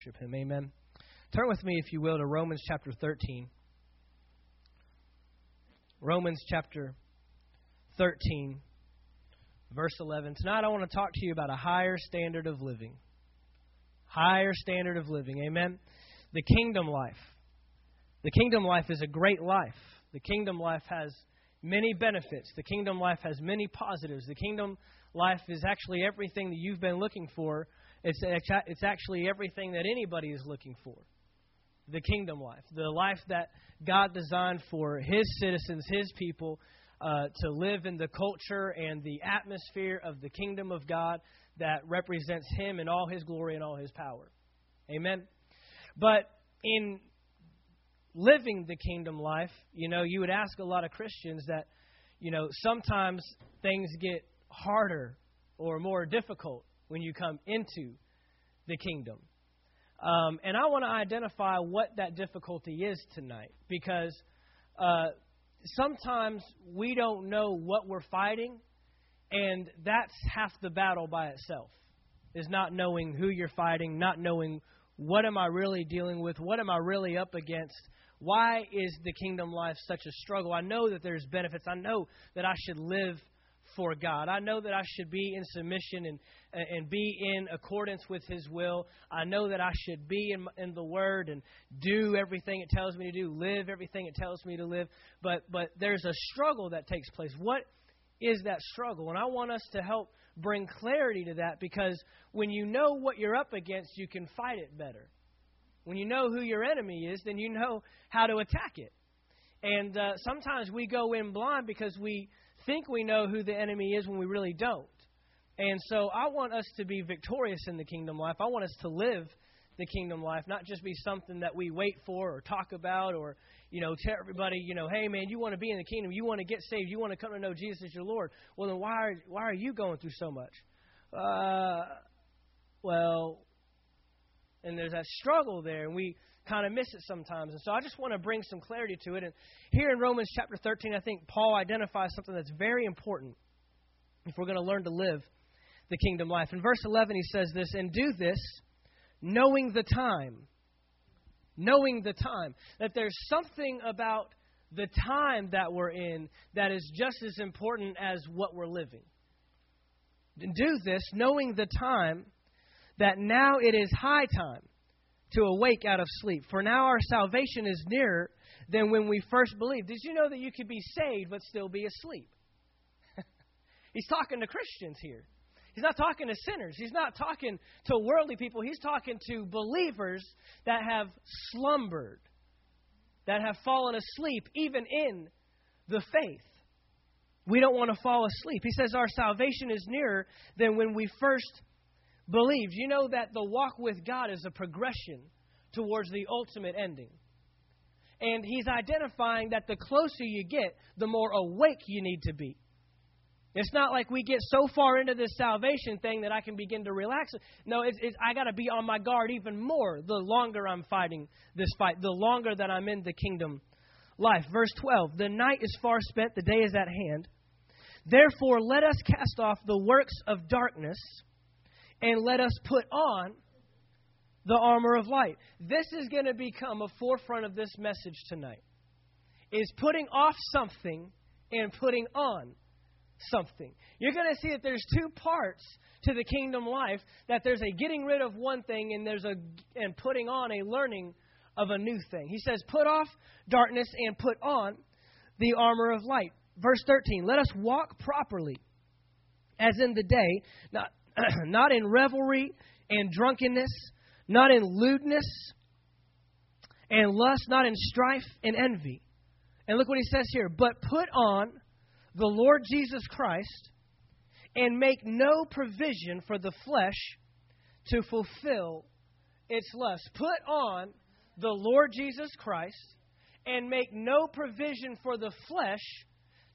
worship Him. Amen. Turn with me, if you will, to Romans chapter 13. Romans chapter 13, verse 11. Tonight I want to talk to you about a higher standard of living. Higher standard of living. Amen. The kingdom life. The kingdom life is a great life. The kingdom life has many benefits. The kingdom life has many positives. The kingdom life is actually everything that you've been looking for it's, it's actually everything that anybody is looking for the kingdom life, the life that God designed for His citizens, His people, uh, to live in the culture and the atmosphere of the kingdom of God that represents Him in all His glory and all His power. Amen. But in living the kingdom life, you know, you would ask a lot of Christians that, you know, sometimes things get harder or more difficult when you come into the kingdom. Um, and I want to identify what that difficulty is tonight because uh, sometimes we don't know what we're fighting, and that's half the battle by itself. Is not knowing who you're fighting, not knowing what am I really dealing with, what am I really up against. Why is the kingdom life such a struggle? I know that there's benefits. I know that I should live for God. I know that I should be in submission and and be in accordance with His will. I know that I should be in, in the Word and do everything it tells me to do, live everything it tells me to live. But but there's a struggle that takes place. What is that struggle? And I want us to help bring clarity to that because when you know what you're up against, you can fight it better. When you know who your enemy is, then you know how to attack it. And uh, sometimes we go in blind because we think we know who the enemy is when we really don't. And so I want us to be victorious in the kingdom life. I want us to live the kingdom life, not just be something that we wait for or talk about or, you know, tell everybody, you know, hey man, you want to be in the kingdom, you want to get saved, you want to come to know Jesus as your Lord. Well then why are why are you going through so much? Uh well and there's that struggle there and we kind of miss it sometimes. And so I just want to bring some clarity to it. And here in Romans chapter 13, I think Paul identifies something that's very important if we're going to learn to live the kingdom life. In verse 11, he says this, and do this knowing the time. Knowing the time. That there's something about the time that we're in that is just as important as what we're living. And do this knowing the time that now it is high time to awake out of sleep. For now our salvation is nearer than when we first believed. Did you know that you could be saved but still be asleep? He's talking to Christians here. He's not talking to sinners. He's not talking to worldly people. He's talking to believers that have slumbered, that have fallen asleep, even in the faith. We don't want to fall asleep. He says our salvation is nearer than when we first believed. You know that the walk with God is a progression towards the ultimate ending. And he's identifying that the closer you get, the more awake you need to be. It's not like we get so far into this salvation thing that I can begin to relax. No, it's, it's I got to be on my guard even more the longer I'm fighting this fight, the longer that I'm in the kingdom life. Verse 12 The night is far spent, the day is at hand. Therefore, let us cast off the works of darkness and let us put on the armor of light. This is going to become a forefront of this message tonight. Is putting off something and putting on something. You're going to see that there's two parts to the kingdom life that there's a getting rid of one thing and there's a and putting on a learning of a new thing. He says put off darkness and put on the armor of light. Verse 13, let us walk properly as in the day, not not in revelry and drunkenness, not in lewdness and lust, not in strife and envy. And look what he says here, but put on the Lord Jesus Christ and make no provision for the flesh to fulfill its lust. Put on the Lord Jesus Christ and make no provision for the flesh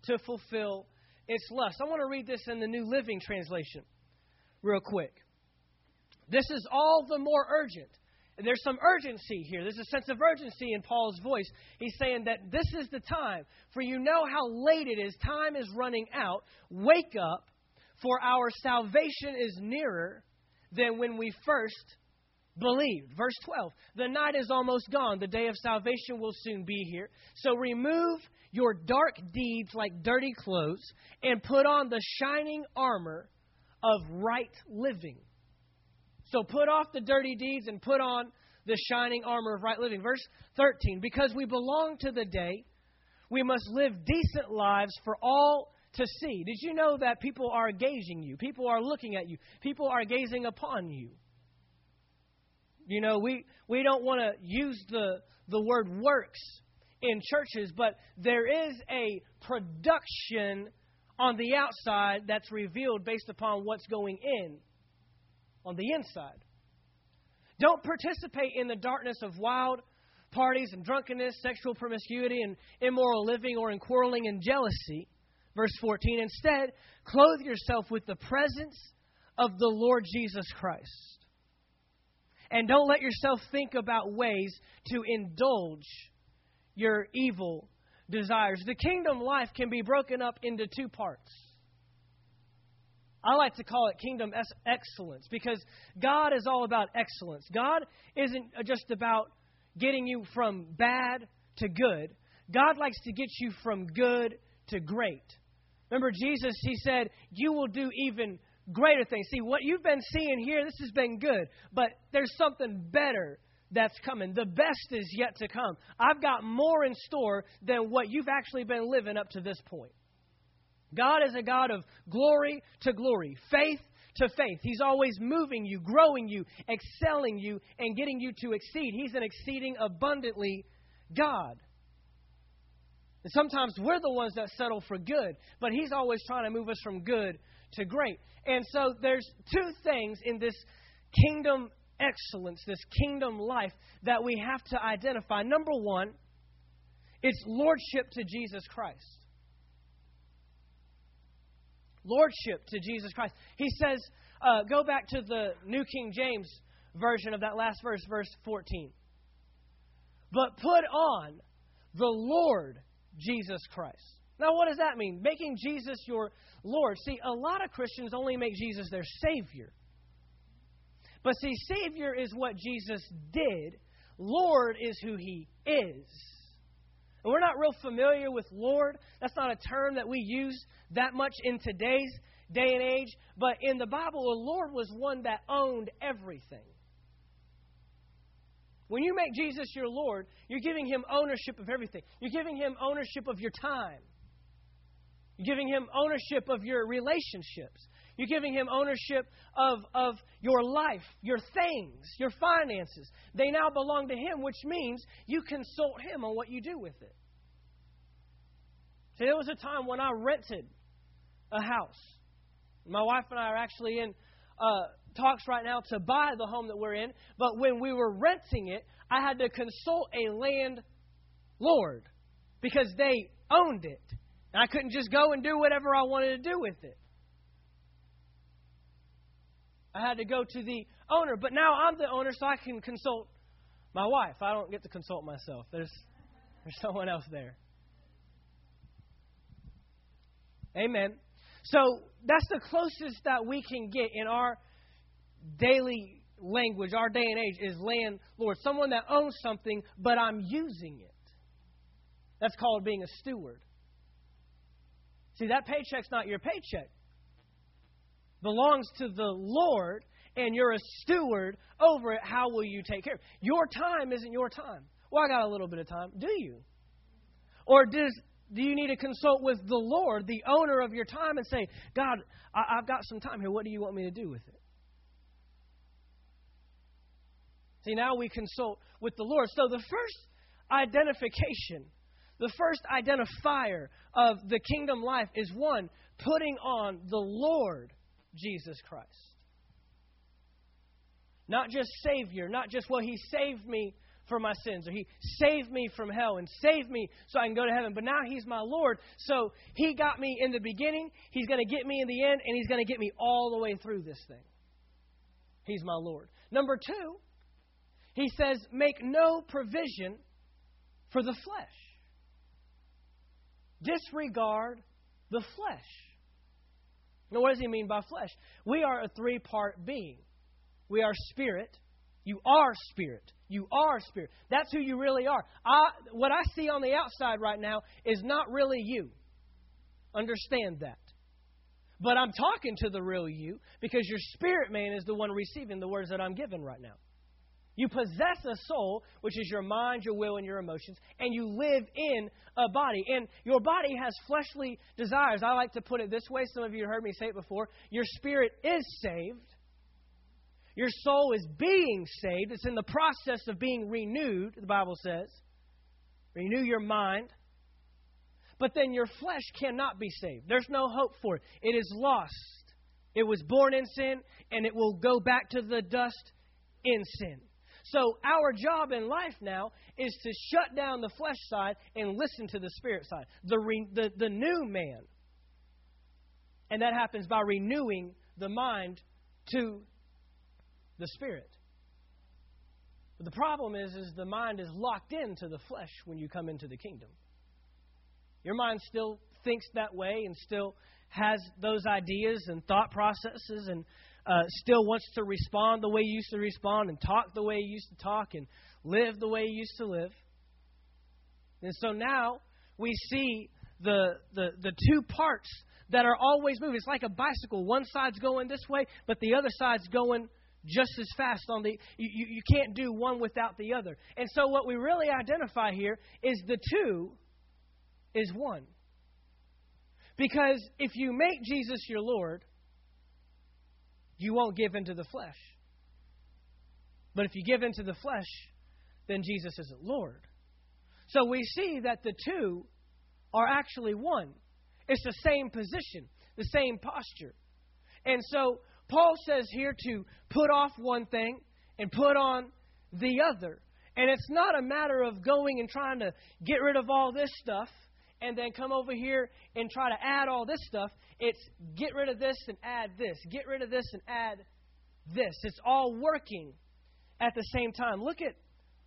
to fulfill its lust. I want to read this in the New Living Translation real quick. This is all the more urgent. And there's some urgency here. There's a sense of urgency in Paul's voice. He's saying that this is the time, for you know how late it is. Time is running out. Wake up, for our salvation is nearer than when we first believed. Verse 12 The night is almost gone. The day of salvation will soon be here. So remove your dark deeds like dirty clothes and put on the shining armor of right living. So put off the dirty deeds and put on the shining armor of right living. Verse 13 Because we belong to the day, we must live decent lives for all to see. Did you know that people are gazing you? People are looking at you. People are gazing upon you. You know, we, we don't want to use the, the word works in churches, but there is a production on the outside that's revealed based upon what's going in on the inside. Don't participate in the darkness of wild parties and drunkenness, sexual promiscuity, and immoral living, or in quarreling and jealousy. Verse 14. Instead, clothe yourself with the presence of the Lord Jesus Christ. And don't let yourself think about ways to indulge your evil desires. The kingdom life can be broken up into two parts. I like to call it kingdom excellence because God is all about excellence. God isn't uh, just about getting you from bad to good, God likes to get you from good to great. Remember, Jesus, He said, You will do even greater things. See, what you've been seeing here, this has been good, but there's something better that's coming. The best is yet to come. I've got more in store than what you've actually been living up to this point. God is a God of glory to glory, faith to faith. He's always moving you, growing you, excelling you, and getting you to exceed. He's an exceeding abundantly God. And sometimes we're the ones that settle for good, but He's always trying to move us from good to great. And so there's two things in this kingdom excellence, this kingdom life that we have to identify. Number one, it's lordship to Jesus Christ. Lordship to Jesus Christ. He says, uh, go back to the New King James version of that last verse, verse 14. But put on the Lord Jesus Christ. Now, what does that mean? Making Jesus your Lord. See, a lot of Christians only make Jesus their Savior. But see, Savior is what Jesus did, Lord is who He is. And we're not real familiar with Lord. That's not a term that we use that much in today's day and age. But in the Bible, the Lord was one that owned everything. When you make Jesus your Lord, you're giving him ownership of everything. You're giving him ownership of your time. You're giving him ownership of your relationships. You're giving him ownership of, of your life, your things, your finances. They now belong to him, which means you consult him on what you do with it. See, there was a time when I rented a house. My wife and I are actually in uh, talks right now to buy the home that we're in. But when we were renting it, I had to consult a landlord because they owned it. And I couldn't just go and do whatever I wanted to do with it. I had to go to the owner. But now I'm the owner, so I can consult my wife. I don't get to consult myself. There's, there's someone else there. Amen. So that's the closest that we can get in our daily language, our day and age, is landlord. Someone that owns something, but I'm using it. That's called being a steward. See, that paycheck's not your paycheck belongs to the Lord and you're a steward over it, how will you take care? Your time isn't your time. Well, I got a little bit of time. Do you? Or does do you need to consult with the Lord, the owner of your time, and say, God, I, have got some time here. What do you want me to do with it? See, now we consult with the Lord. So the first identification, the first identifier of the kingdom life is one, putting on the Lord Jesus Christ. Not just Savior, not just, well, He saved me for my sins, or He saved me from hell and saved me so I can go to heaven, but now He's my Lord. So He got me in the beginning, He's going to get me in the end, and He's going to get me all the way through this thing. He's my Lord. Number two, He says, make no provision for the flesh. Disregard the flesh. Now, what does he mean by flesh? We are a three part being we are spirit, You are spirit. You are spirit. That's who you really are. I, what I see on the outside right now is not really you. Understand that. But I'm talking to the real you because your spirit man is the one receiving the words that I'm giving right now. You possess a soul, which is your mind, your will, and your emotions, and you live in a body. And your body has fleshly desires. I like to put it this way. Some of you heard me say it before. Your spirit is saved. Your soul is being saved. It's in the process of being renewed, the Bible says. Renew your mind. But then your flesh cannot be saved. There's no hope for it. It is lost. It was born in sin, and it will go back to the dust in sin. So, our job in life now is to shut down the flesh side and listen to the spirit side, the, re, the, the new man. And that happens by renewing the mind to the spirit. But the problem is, is the mind is locked into the flesh when you come into the kingdom. Your mind still thinks that way and still has those ideas and thought processes and uh, still wants to respond the way he used to respond and talk the way he used to talk and live the way he used to live. And so now we see the, the, the two parts that are always moving. It's like a bicycle. One side's going this way, but the other side's going just as fast on the you, you, you can't do one without the other. And so what we really identify here is the two is one. Because if you make Jesus your Lord, you won't give into the flesh. But if you give into the flesh, then Jesus isn't Lord. So we see that the two are actually one. It's the same position, the same posture. And so Paul says here to put off one thing and put on the other. And it's not a matter of going and trying to get rid of all this stuff and then come over here and try to add all this stuff. It's get rid of this and add this, get rid of this and add this. It's all working at the same time. Look at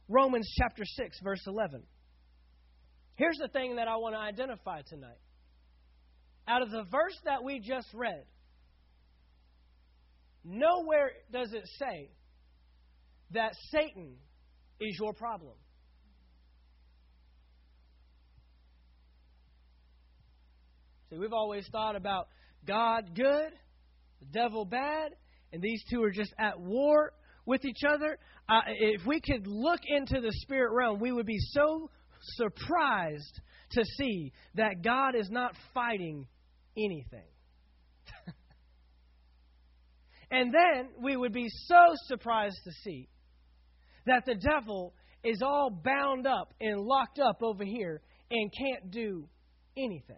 Romans chapter 6, verse 11. Here's the thing that I want to identify tonight. Out of the verse that we just read, nowhere does it say that Satan is your problem. See, we've always thought about God good, the devil bad, and these two are just at war with each other. Uh, if we could look into the spirit realm, we would be so surprised to see that God is not fighting anything. and then we would be so surprised to see that the devil is all bound up and locked up over here and can't do anything.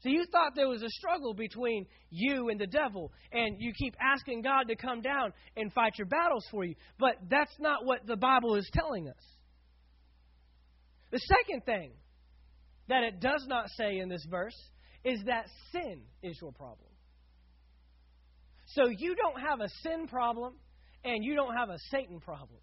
So you thought there was a struggle between you and the devil, and you keep asking God to come down and fight your battles for you. But that's not what the Bible is telling us. The second thing that it does not say in this verse is that sin is your problem. So you don't have a sin problem, and you don't have a Satan problem.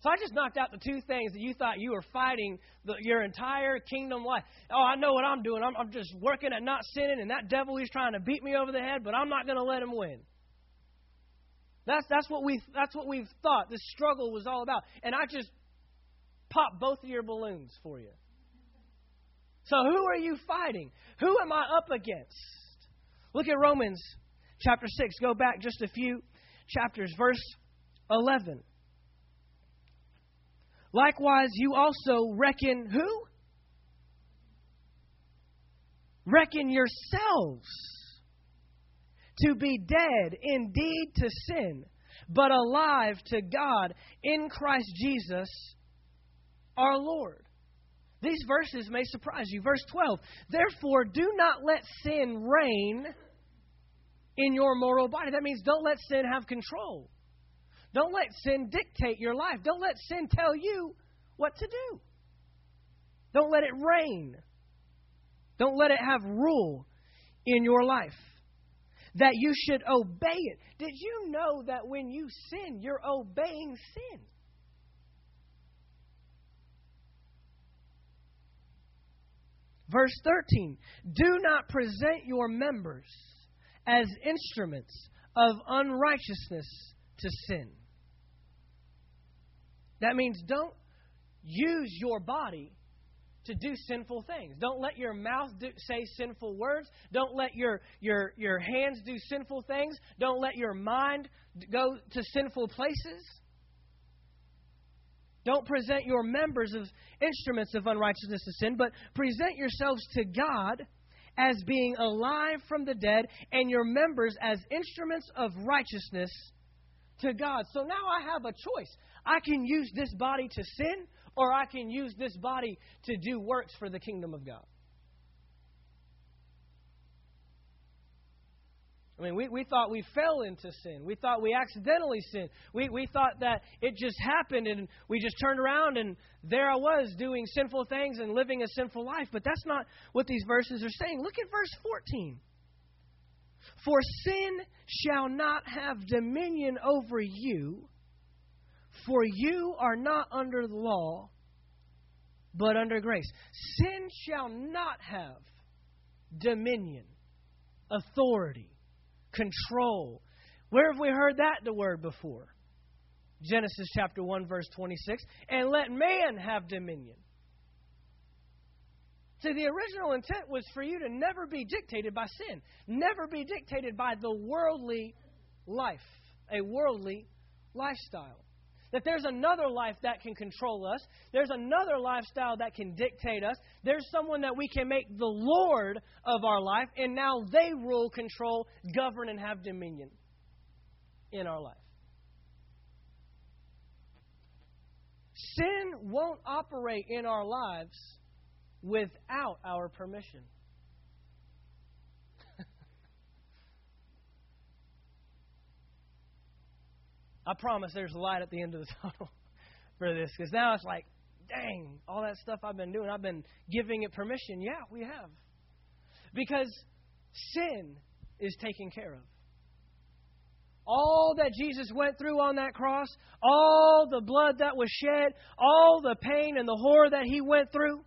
So I just knocked out the two things that you thought you were fighting the, your entire kingdom life. Oh, I know what I'm doing. I'm, I'm just working at not sinning, and that devil he's trying to beat me over the head, but I'm not going to let him win. That's that's what we that's what we've thought this struggle was all about. And I just popped both of your balloons for you. So who are you fighting? Who am I up against? Look at Romans chapter 6. Go back just a few chapters, verse 11. Likewise, you also reckon who? Reckon yourselves to be dead indeed to sin, but alive to God in Christ Jesus our Lord. These verses may surprise you. Verse 12 Therefore, do not let sin reign in your mortal body. That means don't let sin have control. Don't let sin dictate your life. Don't let sin tell you what to do. Don't let it reign. Don't let it have rule in your life. That you should obey it. Did you know that when you sin, you're obeying sin? Verse 13 Do not present your members as instruments of unrighteousness to sin. That means don't use your body to do sinful things. Don't let your mouth do, say sinful words. Don't let your, your, your hands do sinful things. Don't let your mind go to sinful places. Don't present your members as instruments of unrighteousness to sin, but present yourselves to God as being alive from the dead and your members as instruments of righteousness to God. So now I have a choice. I can use this body to sin, or I can use this body to do works for the kingdom of God. I mean, we, we thought we fell into sin. We thought we accidentally sinned. We, we thought that it just happened and we just turned around and there I was doing sinful things and living a sinful life. But that's not what these verses are saying. Look at verse 14. For sin shall not have dominion over you, for you are not under the law, but under grace. Sin shall not have dominion, authority control. Where have we heard that the word before? Genesis chapter 1 verse 26, and let man have dominion. See, the original intent was for you to never be dictated by sin, never be dictated by the worldly life, a worldly lifestyle. That there's another life that can control us. There's another lifestyle that can dictate us. There's someone that we can make the Lord of our life, and now they rule, control, govern, and have dominion in our life. Sin won't operate in our lives without our permission. I promise there's a light at the end of the tunnel for this because now it's like, dang, all that stuff I've been doing, I've been giving it permission. Yeah, we have. Because sin is taken care of. All that Jesus went through on that cross, all the blood that was shed, all the pain and the horror that he went through,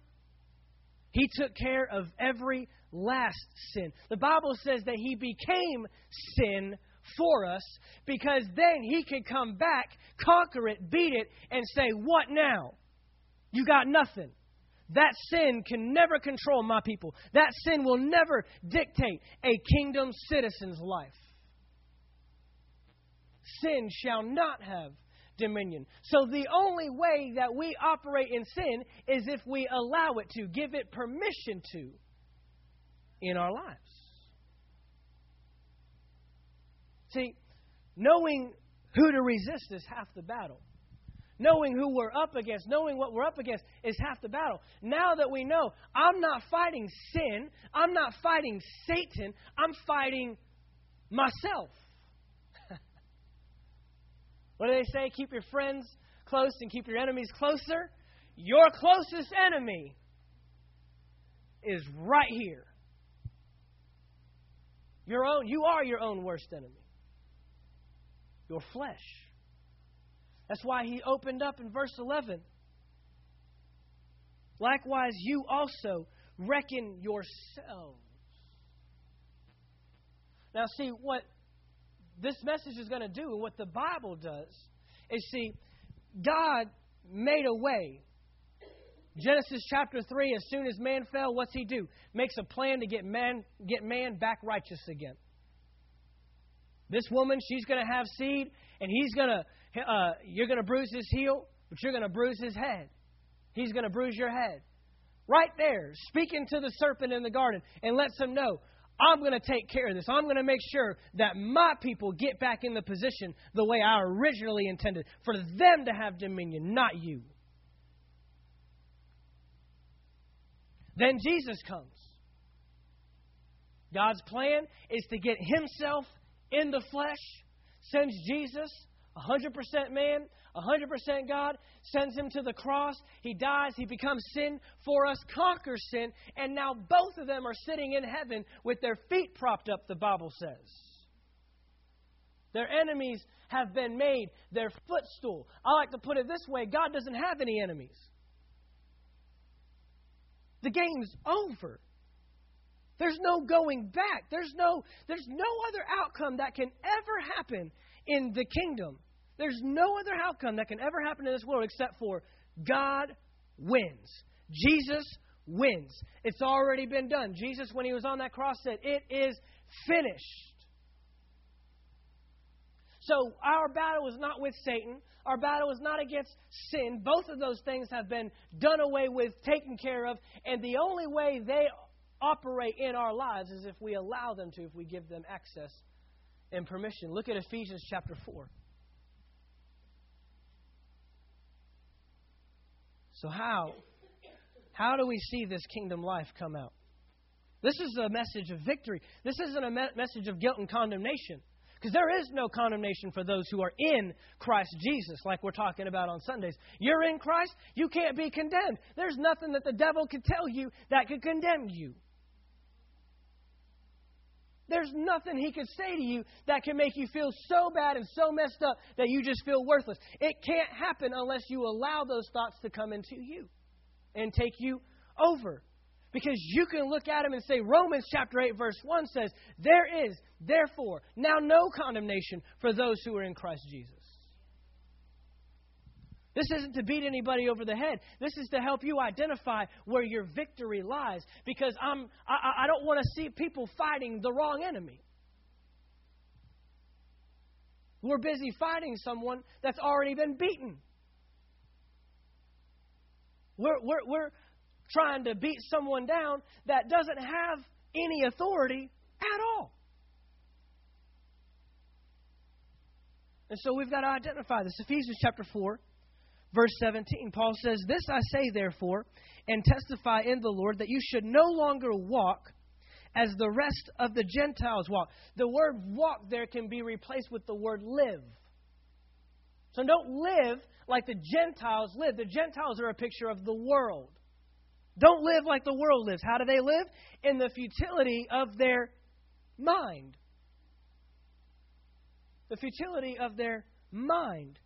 he took care of every last sin. The Bible says that he became sin for us because then he could come back, conquer it, beat it, and say, What now? You got nothing. That sin can never control my people. That sin will never dictate a kingdom citizen's life. Sin shall not have dominion. So the only way that we operate in sin is if we allow it to, give it permission to in our lives. See, knowing who to resist is half the battle. Knowing who we're up against, knowing what we're up against is half the battle. Now that we know, I'm not fighting sin, I'm not fighting Satan, I'm fighting myself. what do they say? Keep your friends close and keep your enemies closer. Your closest enemy is right here. Your own, you are your own worst enemy your flesh. That's why he opened up in verse 11. Likewise, you also reckon yourselves. Now, see, what this message is going to do, and what the Bible does, is see, God made a way. Genesis chapter 3, as soon as man fell, what's he do? Makes a plan to get man, get man back righteous again. This woman, she's going to have seed, and he's going to, uh, you're going to bruise his heel, but you're going to bruise his head. He's going to bruise your head. Right there, speaking to the serpent in the garden, and lets him know, I'm going to take care of this. I'm going to make sure that my people get back in the position the way I originally intended, for them to have dominion, not you. Then Jesus comes. God's plan is to get himself in the flesh, sends Jesus, 100% man, 100% God, sends him to the cross. He dies. He becomes sin for us, conquers sin, and now both of them are sitting in heaven with their feet propped up, the Bible says. Their enemies have been made their footstool. I like to put it this way God doesn't have any enemies. The game's over. There's no going back. There's no, there's no other outcome that can ever happen in the kingdom. There's no other outcome that can ever happen in this world except for God wins. Jesus wins. It's already been done. Jesus, when he was on that cross, said, It is finished. So our battle is not with Satan. Our battle is not against sin. Both of those things have been done away with, taken care of, and the only way they operate in our lives is if we allow them to, if we give them access and permission. Look at Ephesians chapter 4. So how how do we see this kingdom life come out? This is a message of victory. This isn't a me- message of guilt and condemnation. Because there is no condemnation for those who are in Christ Jesus, like we're talking about on Sundays. You're in Christ, you can't be condemned. There's nothing that the devil could tell you that could condemn you. There's nothing he could say to you that can make you feel so bad and so messed up that you just feel worthless. It can't happen unless you allow those thoughts to come into you and take you over. Because you can look at him and say, Romans chapter 8, verse 1 says, There is, therefore, now no condemnation for those who are in Christ Jesus. This isn't to beat anybody over the head. This is to help you identify where your victory lies. Because I'm, I, I don't want to see people fighting the wrong enemy. We're busy fighting someone that's already been beaten. We're, we're, we're trying to beat someone down that doesn't have any authority at all. And so we've got to identify this. Ephesians chapter 4, verse 17. Paul says, This I say, therefore, and testify in the Lord, that you should no longer walk as the rest of the Gentiles walk. The word walk there can be replaced with the word live. So don't live like the Gentiles live. The Gentiles are a picture of the world. Don't live like the world lives. How do they live? In the futility of their mind. The futility of their mind.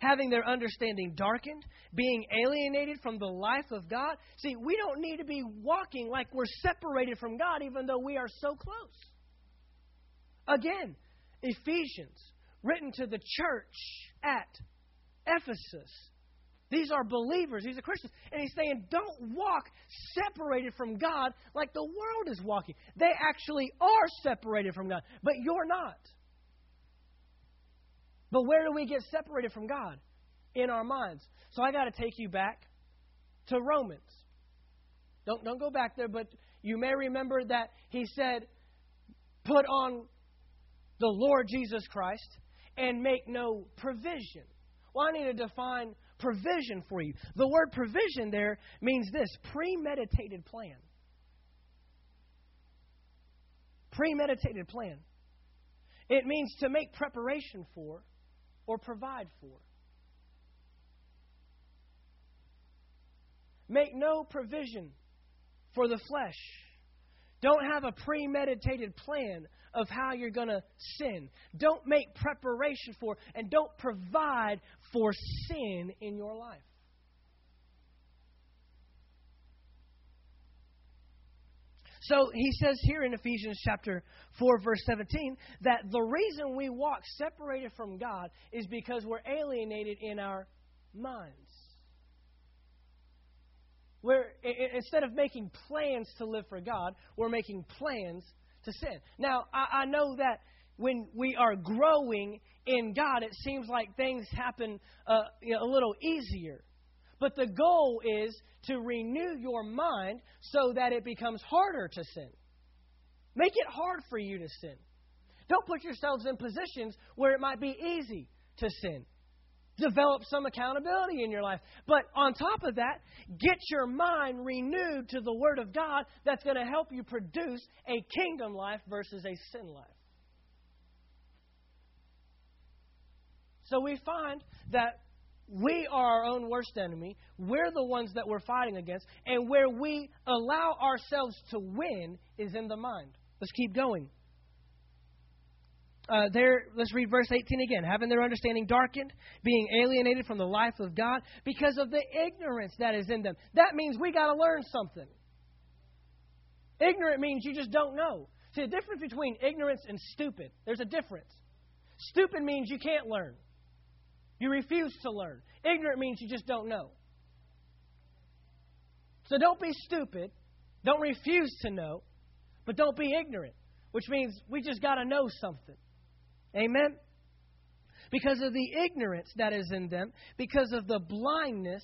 Having their understanding darkened, being alienated from the life of God. See, we don't need to be walking like we're separated from God, even though we are so close. Again, Ephesians, written to the church at Ephesus. These are believers, these are Christians. And he's saying, don't walk separated from God like the world is walking. They actually are separated from God, but you're not. But where do we get separated from God? In our minds. So I got to take you back to Romans. Don't, don't go back there, but you may remember that he said, put on the Lord Jesus Christ and make no provision. Well, I need to define provision for you. The word provision there means this premeditated plan. Premeditated plan. It means to make preparation for or provide for. Make no provision for the flesh. Don't have a premeditated plan of how you're going to sin. Don't make preparation for and don't provide for sin in your life. So he says here in Ephesians chapter 4, verse 17, that the reason we walk separated from God is because we're alienated in our minds. We're, instead of making plans to live for God, we're making plans to sin. Now, I, I know that when we are growing in God, it seems like things happen uh, you know, a little easier. But the goal is to renew your mind so that it becomes harder to sin. Make it hard for you to sin. Don't put yourselves in positions where it might be easy to sin. Develop some accountability in your life. But on top of that, get your mind renewed to the Word of God that's going to help you produce a kingdom life versus a sin life. So we find that we are our own worst enemy. We're the ones that we're fighting against. And where we allow ourselves to win is in the mind. Let's keep going. Uh, there, let's read verse 18 again. Having their understanding darkened, being alienated from the life of God because of the ignorance that is in them. That means we got to learn something. Ignorant means you just don't know. See, the difference between ignorance and stupid, there's a difference. Stupid means you can't learn. You refuse to learn. Ignorant means you just don't know. So don't be stupid. Don't refuse to know. But don't be ignorant, which means we just got to know something. Amen? Because of the ignorance that is in them, because of the blindness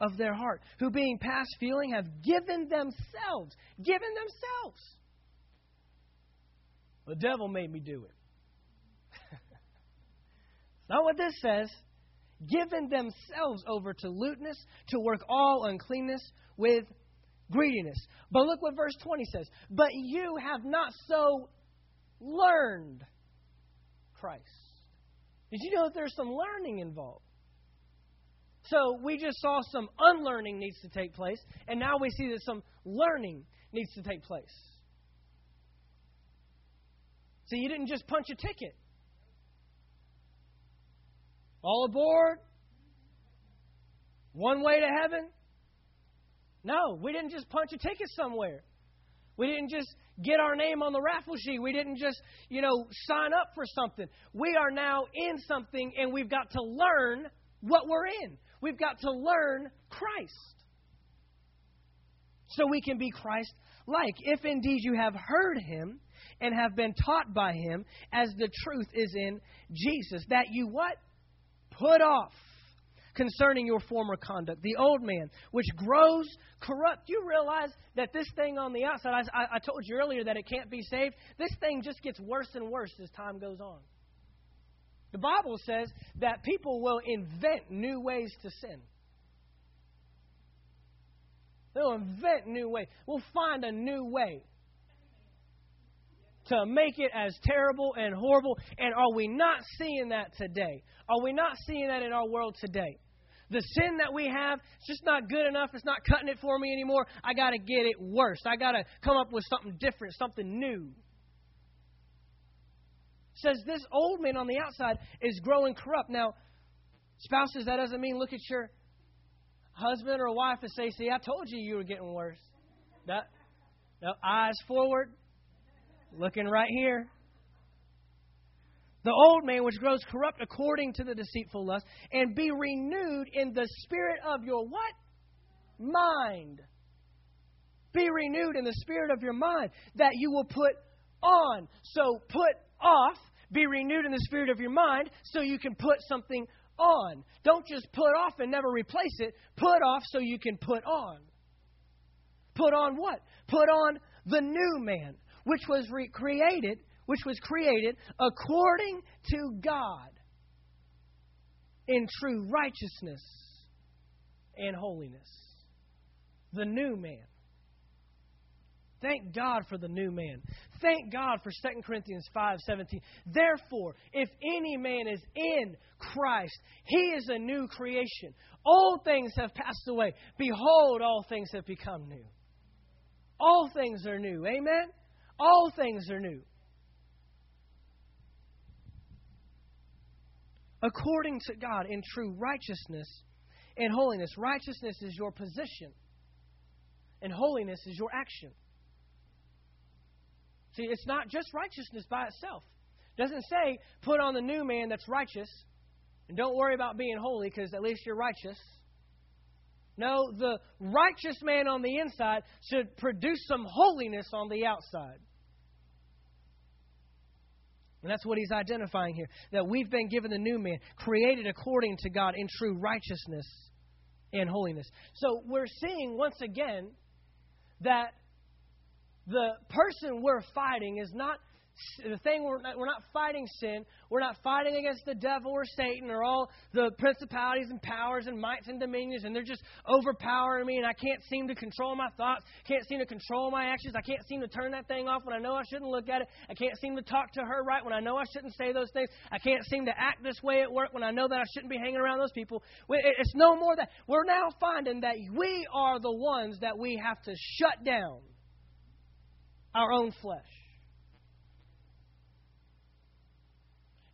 of their heart, who being past feeling have given themselves, given themselves. The devil made me do it. Not what this says. Given themselves over to lewdness, to work all uncleanness with greediness. But look what verse 20 says. But you have not so learned Christ. Did you know that there's some learning involved? So we just saw some unlearning needs to take place, and now we see that some learning needs to take place. See, you didn't just punch a ticket. All aboard? One way to heaven? No, we didn't just punch a ticket somewhere. We didn't just get our name on the raffle sheet. We didn't just, you know, sign up for something. We are now in something and we've got to learn what we're in. We've got to learn Christ. So we can be Christ like. If indeed you have heard him and have been taught by him as the truth is in Jesus, that you what? Put off concerning your former conduct, the old man, which grows corrupt. You realize that this thing on the outside, I, I told you earlier that it can't be saved. This thing just gets worse and worse as time goes on. The Bible says that people will invent new ways to sin. They'll invent new ways. We'll find a new way to make it as terrible and horrible. And are we not seeing that today? Are we not seeing that in our world today? The sin that we have, it's just not good enough. It's not cutting it for me anymore. I got to get it worse. I got to come up with something different, something new. It says this old man on the outside is growing corrupt. Now, spouses, that doesn't mean look at your husband or wife and say, "See, I told you you were getting worse." That, eyes forward, looking right here the old man which grows corrupt according to the deceitful lust, and be renewed in the spirit of your what? Mind. Be renewed in the spirit of your mind that you will put on. So put off, be renewed in the spirit of your mind so you can put something on. Don't just put off and never replace it. Put off so you can put on. Put on what? Put on the new man, which was recreated which was created according to God in true righteousness and holiness. The new man. Thank God for the new man. Thank God for 2 Corinthians 5:17. Therefore, if any man is in Christ, he is a new creation. Old things have passed away. Behold, all things have become new. All things are new. Amen. All things are new. according to God in true righteousness and holiness. Righteousness is your position, and holiness is your action. See, it's not just righteousness by itself. It doesn't say put on the new man that's righteous and don't worry about being holy because at least you're righteous. No, the righteous man on the inside should produce some holiness on the outside. And that's what he's identifying here that we've been given the new man, created according to God in true righteousness and holiness. So we're seeing once again that the person we're fighting is not the thing we're not, we're not fighting sin. We're not fighting against the devil or Satan or all the principalities and powers and mights and dominions, and they're just overpowering me, and I can't seem to control my thoughts, can't seem to control my actions. I can't seem to turn that thing off when I know I shouldn't look at it. I can't seem to talk to her right when I know I shouldn't say those things. I can't seem to act this way at work when I know that I shouldn't be hanging around those people. It's no more that. We're now finding that we are the ones that we have to shut down our own flesh.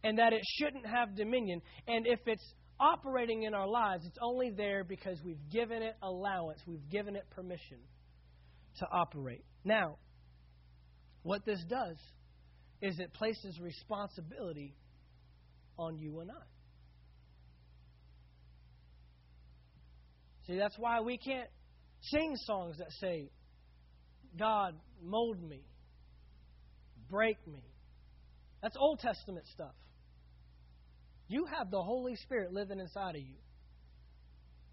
And that it shouldn't have dominion. And if it's operating in our lives, it's only there because we've given it allowance, we've given it permission to operate. Now, what this does is it places responsibility on you and I. See, that's why we can't sing songs that say, God, mold me, break me. That's Old Testament stuff. You have the Holy Spirit living inside of you.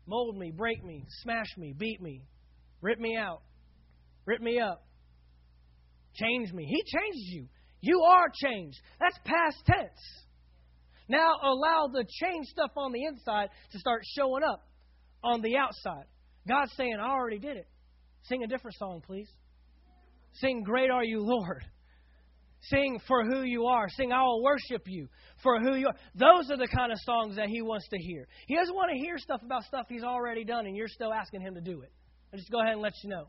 Mold me, break me, smash me, beat me, rip me out, rip me up, change me. He changes you. You are changed. That's past tense. Now allow the change stuff on the inside to start showing up on the outside. God's saying, I already did it. Sing a different song, please. Sing, Great Are You, Lord. Sing for who you are. Sing, I will worship you for who you are. Those are the kind of songs that he wants to hear. He doesn't want to hear stuff about stuff he's already done and you're still asking him to do it. I'll just go ahead and let you know.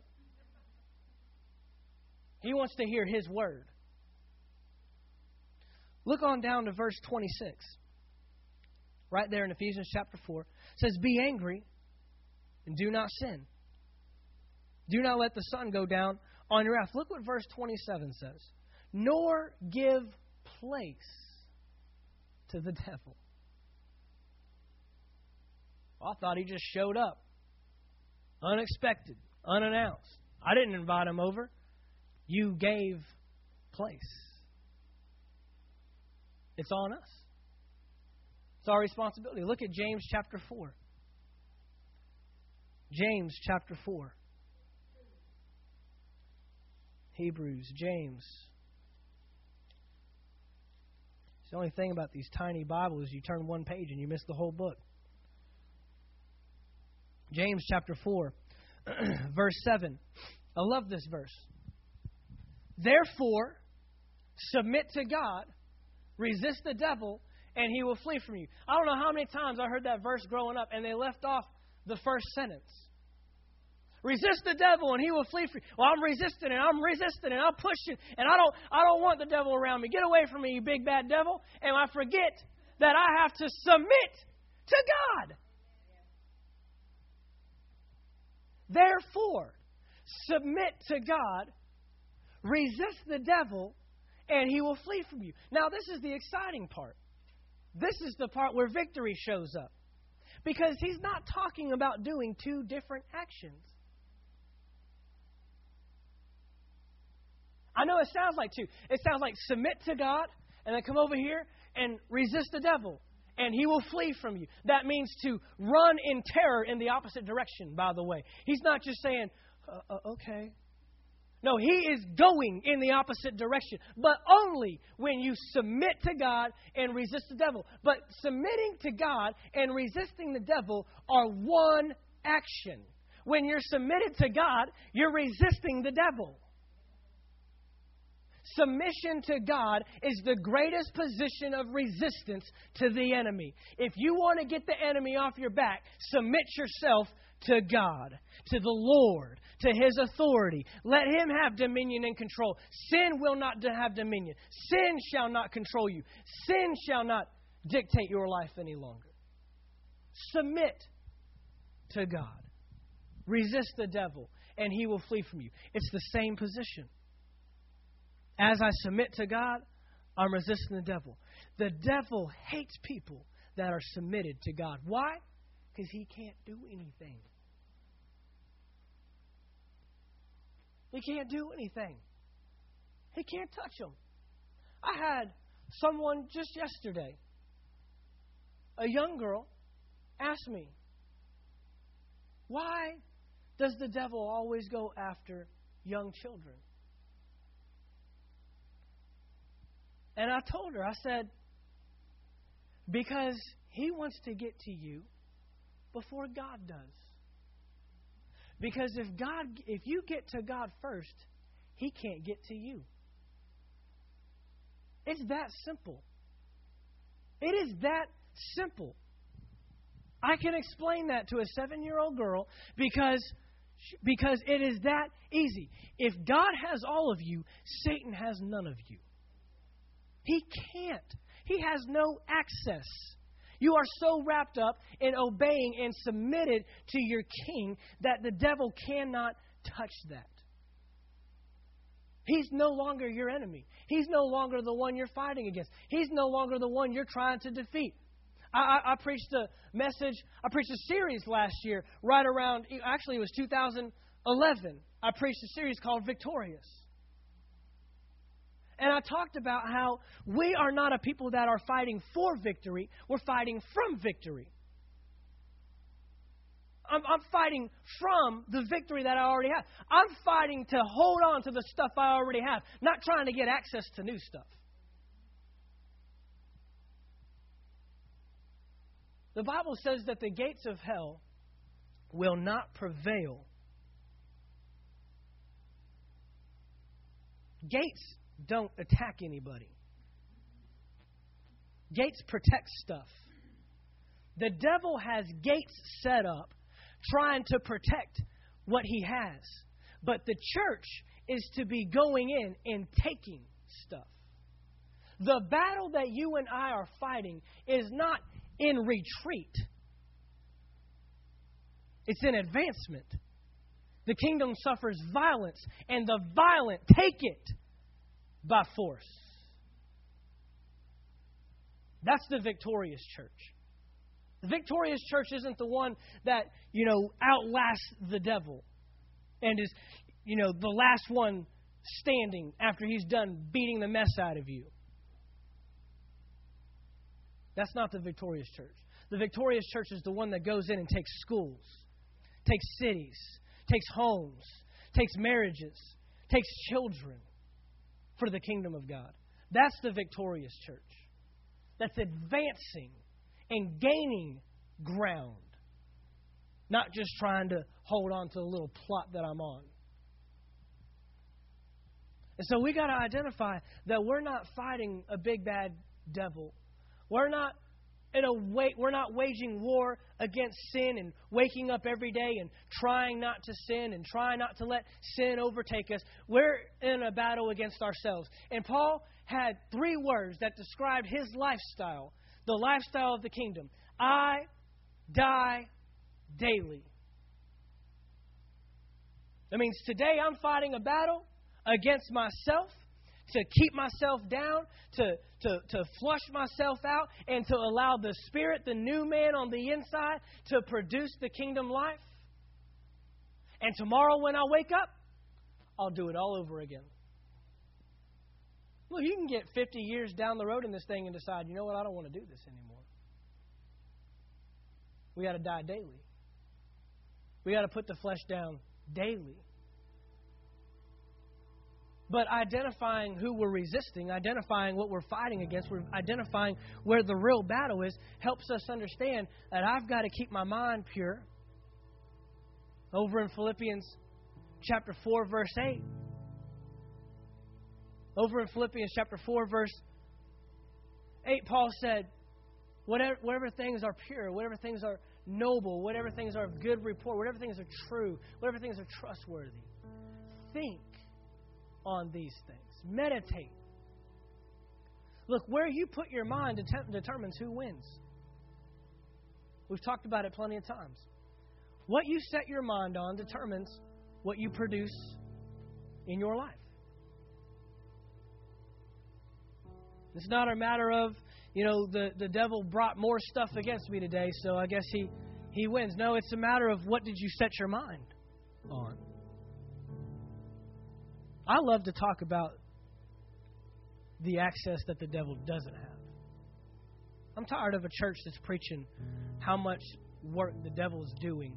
He wants to hear his word. Look on down to verse 26. Right there in Ephesians chapter 4. It says, Be angry and do not sin. Do not let the sun go down on your wrath. Look what verse 27 says. Nor give place to the devil. Well, I thought he just showed up. Unexpected, unannounced. I didn't invite him over. You gave place. It's on us. It's our responsibility. Look at James chapter 4. James chapter 4. Hebrews, James. It's the only thing about these tiny Bibles, you turn one page and you miss the whole book. James chapter 4, verse 7. I love this verse. Therefore, submit to God, resist the devil, and he will flee from you. I don't know how many times I heard that verse growing up, and they left off the first sentence. Resist the devil and he will flee from you. Well, I'm resisting and I'm resisting and I'm pushing and I don't I don't want the devil around me. Get away from me, you big bad devil. And I forget that I have to submit to God. Therefore, submit to God, resist the devil, and he will flee from you. Now, this is the exciting part. This is the part where victory shows up. Because he's not talking about doing two different actions. I know it sounds like two. It sounds like submit to God and then come over here and resist the devil and he will flee from you. That means to run in terror in the opposite direction, by the way. He's not just saying, uh, uh, okay. No, he is going in the opposite direction, but only when you submit to God and resist the devil. But submitting to God and resisting the devil are one action. When you're submitted to God, you're resisting the devil. Submission to God is the greatest position of resistance to the enemy. If you want to get the enemy off your back, submit yourself to God, to the Lord, to His authority. Let Him have dominion and control. Sin will not have dominion. Sin shall not control you. Sin shall not dictate your life any longer. Submit to God. Resist the devil, and he will flee from you. It's the same position. As I submit to God, I'm resisting the devil. The devil hates people that are submitted to God. Why? Because he can't do anything. He can't do anything. He can't touch them. I had someone just yesterday, a young girl, ask me, why does the devil always go after young children? And I told her, I said, because he wants to get to you before God does. Because if God if you get to God first, he can't get to you. It's that simple. It is that simple. I can explain that to a 7-year-old girl because because it is that easy. If God has all of you, Satan has none of you. He can't. He has no access. You are so wrapped up in obeying and submitted to your king that the devil cannot touch that. He's no longer your enemy. He's no longer the one you're fighting against. He's no longer the one you're trying to defeat. I, I, I preached a message, I preached a series last year, right around, actually, it was 2011. I preached a series called Victorious. And I talked about how we are not a people that are fighting for victory, we're fighting from victory. I'm, I'm fighting from the victory that I already have. I'm fighting to hold on to the stuff I already have, not trying to get access to new stuff. The Bible says that the gates of hell will not prevail. Gates don't attack anybody. Gates protect stuff. The devil has gates set up trying to protect what he has. But the church is to be going in and taking stuff. The battle that you and I are fighting is not in retreat, it's in advancement. The kingdom suffers violence, and the violent take it by force. That's the victorious church. The victorious church isn't the one that, you know, outlasts the devil and is, you know, the last one standing after he's done beating the mess out of you. That's not the victorious church. The victorious church is the one that goes in and takes schools, takes cities, takes homes, takes marriages, takes children for the kingdom of God. That's the victorious church. That's advancing and gaining ground, not just trying to hold on to the little plot that I'm on. And so we got to identify that we're not fighting a big bad devil. We're not in a way, we're not waging war against sin and waking up every day and trying not to sin and trying not to let sin overtake us. We're in a battle against ourselves. And Paul had three words that described his lifestyle the lifestyle of the kingdom. I die daily. That means today I'm fighting a battle against myself to keep myself down, to, to, to flush myself out, and to allow the Spirit, the new man on the inside, to produce the kingdom life. And tomorrow when I wake up, I'll do it all over again. Look, you can get 50 years down the road in this thing and decide, you know what, I don't want to do this anymore. We got to die daily. We got to put the flesh down daily. But identifying who we're resisting, identifying what we're fighting against, we're identifying where the real battle is, helps us understand that I've got to keep my mind pure. Over in Philippians chapter 4, verse 8, over in Philippians chapter 4, verse 8, Paul said, whatever, whatever things are pure, whatever things are noble, whatever things are of good report, whatever things are true, whatever things are trustworthy, think on these things. Meditate. Look, where you put your mind determines who wins. We've talked about it plenty of times. What you set your mind on determines what you produce in your life. It's not a matter of, you know, the, the devil brought more stuff against me today, so I guess he, he wins. No, it's a matter of what did you set your mind on. I love to talk about the access that the devil doesn't have. I'm tired of a church that's preaching how much work the devil is doing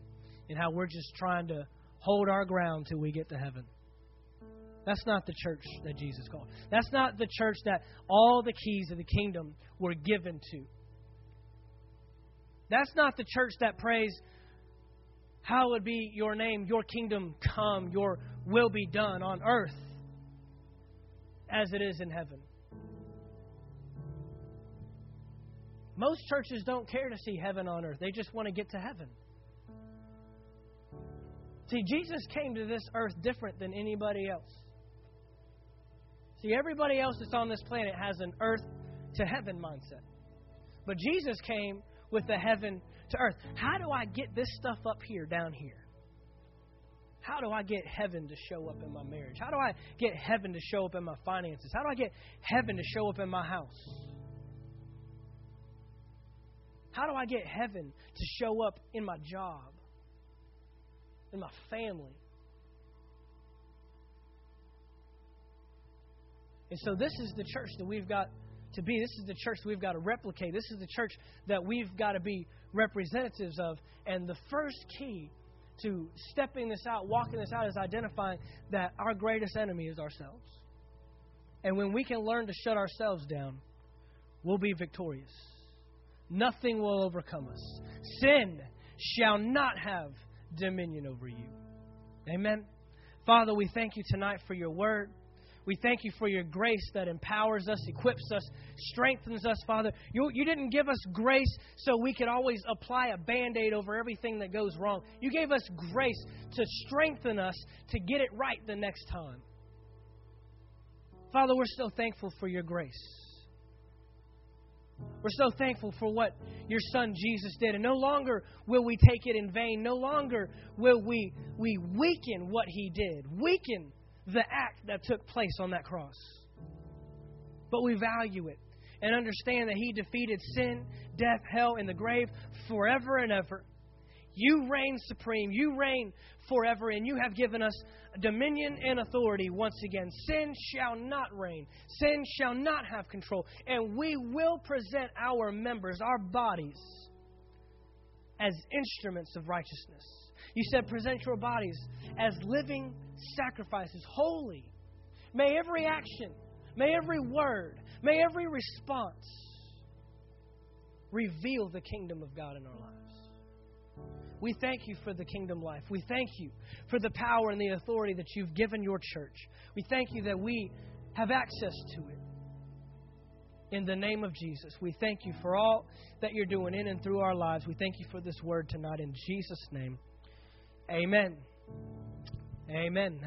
and how we're just trying to hold our ground till we get to heaven. That's not the church that Jesus called. That's not the church that all the keys of the kingdom were given to. That's not the church that prays, Hallowed be your name, your kingdom come, your will be done on earth as it is in heaven. Most churches don't care to see heaven on earth, they just want to get to heaven. See, Jesus came to this earth different than anybody else. See, everybody else that's on this planet has an earth to heaven mindset. But Jesus came with the heaven to earth. How do I get this stuff up here, down here? How do I get heaven to show up in my marriage? How do I get heaven to show up in my finances? How do I get heaven to show up in my house? How do I get heaven to show up in my job, in my family? And so, this is the church that we've got to be. This is the church we've got to replicate. This is the church that we've got to be representatives of. And the first key to stepping this out, walking this out, is identifying that our greatest enemy is ourselves. And when we can learn to shut ourselves down, we'll be victorious. Nothing will overcome us. Sin shall not have dominion over you. Amen. Father, we thank you tonight for your word. We thank you for your grace that empowers us, equips us, strengthens us, Father. You, you didn't give us grace so we could always apply a band aid over everything that goes wrong. You gave us grace to strengthen us to get it right the next time. Father, we're so thankful for your grace. We're so thankful for what your son Jesus did. And no longer will we take it in vain. No longer will we, we weaken what he did. Weaken the act that took place on that cross. But we value it and understand that He defeated sin, death, hell, and the grave forever and ever. You reign supreme. You reign forever, and you have given us dominion and authority once again. Sin shall not reign, sin shall not have control, and we will present our members, our bodies, as instruments of righteousness. You said, present your bodies as living sacrifices, holy. May every action, may every word, may every response reveal the kingdom of God in our lives. We thank you for the kingdom life. We thank you for the power and the authority that you've given your church. We thank you that we have access to it. In the name of Jesus, we thank you for all that you're doing in and through our lives. We thank you for this word tonight in Jesus' name. Amen. Amen.